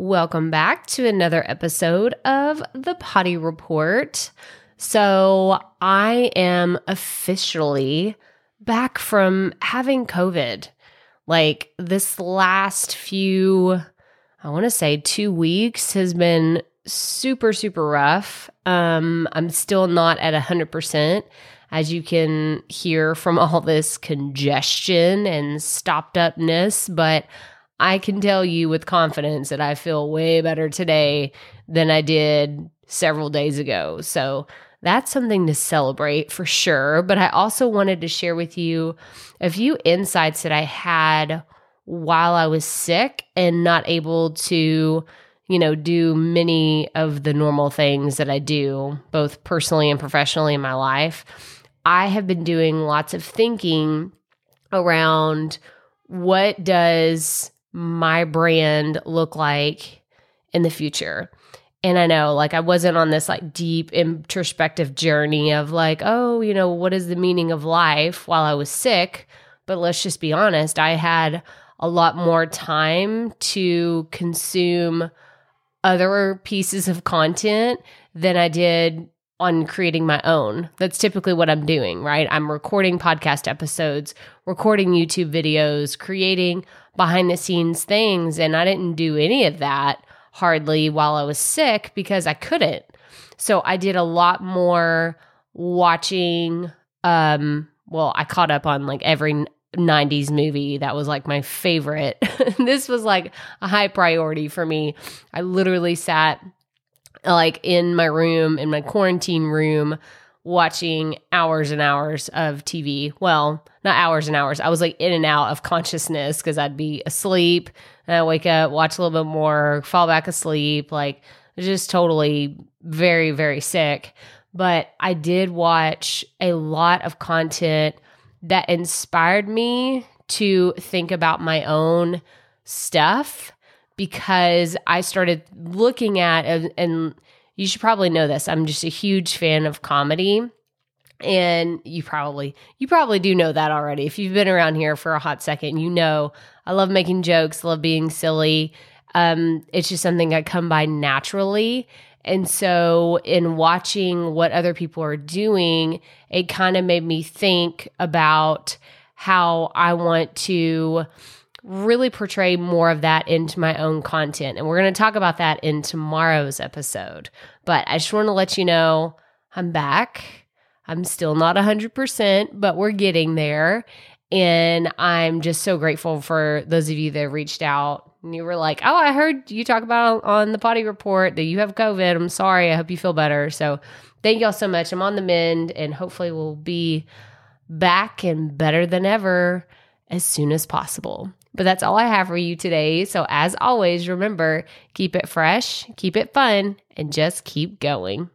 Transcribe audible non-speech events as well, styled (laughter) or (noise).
Welcome back to another episode of the Potty Report. So, I am officially back from having COVID. Like, this last few, I want to say two weeks has been super, super rough. Um, I'm still not at 100%, as you can hear from all this congestion and stopped upness, but I can tell you with confidence that I feel way better today than I did several days ago. So that's something to celebrate for sure. But I also wanted to share with you a few insights that I had while I was sick and not able to, you know, do many of the normal things that I do, both personally and professionally in my life. I have been doing lots of thinking around what does my brand look like in the future? And I know, like, I wasn't on this like deep introspective journey of like, oh, you know, what is the meaning of life while I was sick? But let's just be honest, I had a lot more time to consume other pieces of content than I did on creating my own. That's typically what I'm doing, right? I'm recording podcast episodes, recording YouTube videos, creating behind the scenes things. And I didn't do any of that hardly while I was sick because I couldn't. So I did a lot more watching. Um, well, I caught up on like every 90s movie that was like my favorite. (laughs) this was like a high priority for me. I literally sat like in my room, in my quarantine room, watching hours and hours of TV. Well, not hours and hours. I was like in and out of consciousness because I'd be asleep and I wake up, watch a little bit more, fall back asleep. Like just totally very, very sick. But I did watch a lot of content that inspired me to think about my own stuff because I started looking at and, you should probably know this. I'm just a huge fan of comedy. And you probably you probably do know that already. If you've been around here for a hot second, you know I love making jokes, love being silly. Um, it's just something I come by naturally. And so, in watching what other people are doing, it kind of made me think about how I want to really portray more of that into my own content. And we're going to talk about that in tomorrow's episode. But I just want to let you know I'm back. I'm still not 100%, but we're getting there. And I'm just so grateful for those of you that reached out and you were like, Oh, I heard you talk about on the potty report that you have COVID. I'm sorry. I hope you feel better. So thank y'all so much. I'm on the mend and hopefully we'll be back and better than ever as soon as possible. But that's all I have for you today. So, as always, remember keep it fresh, keep it fun, and just keep going.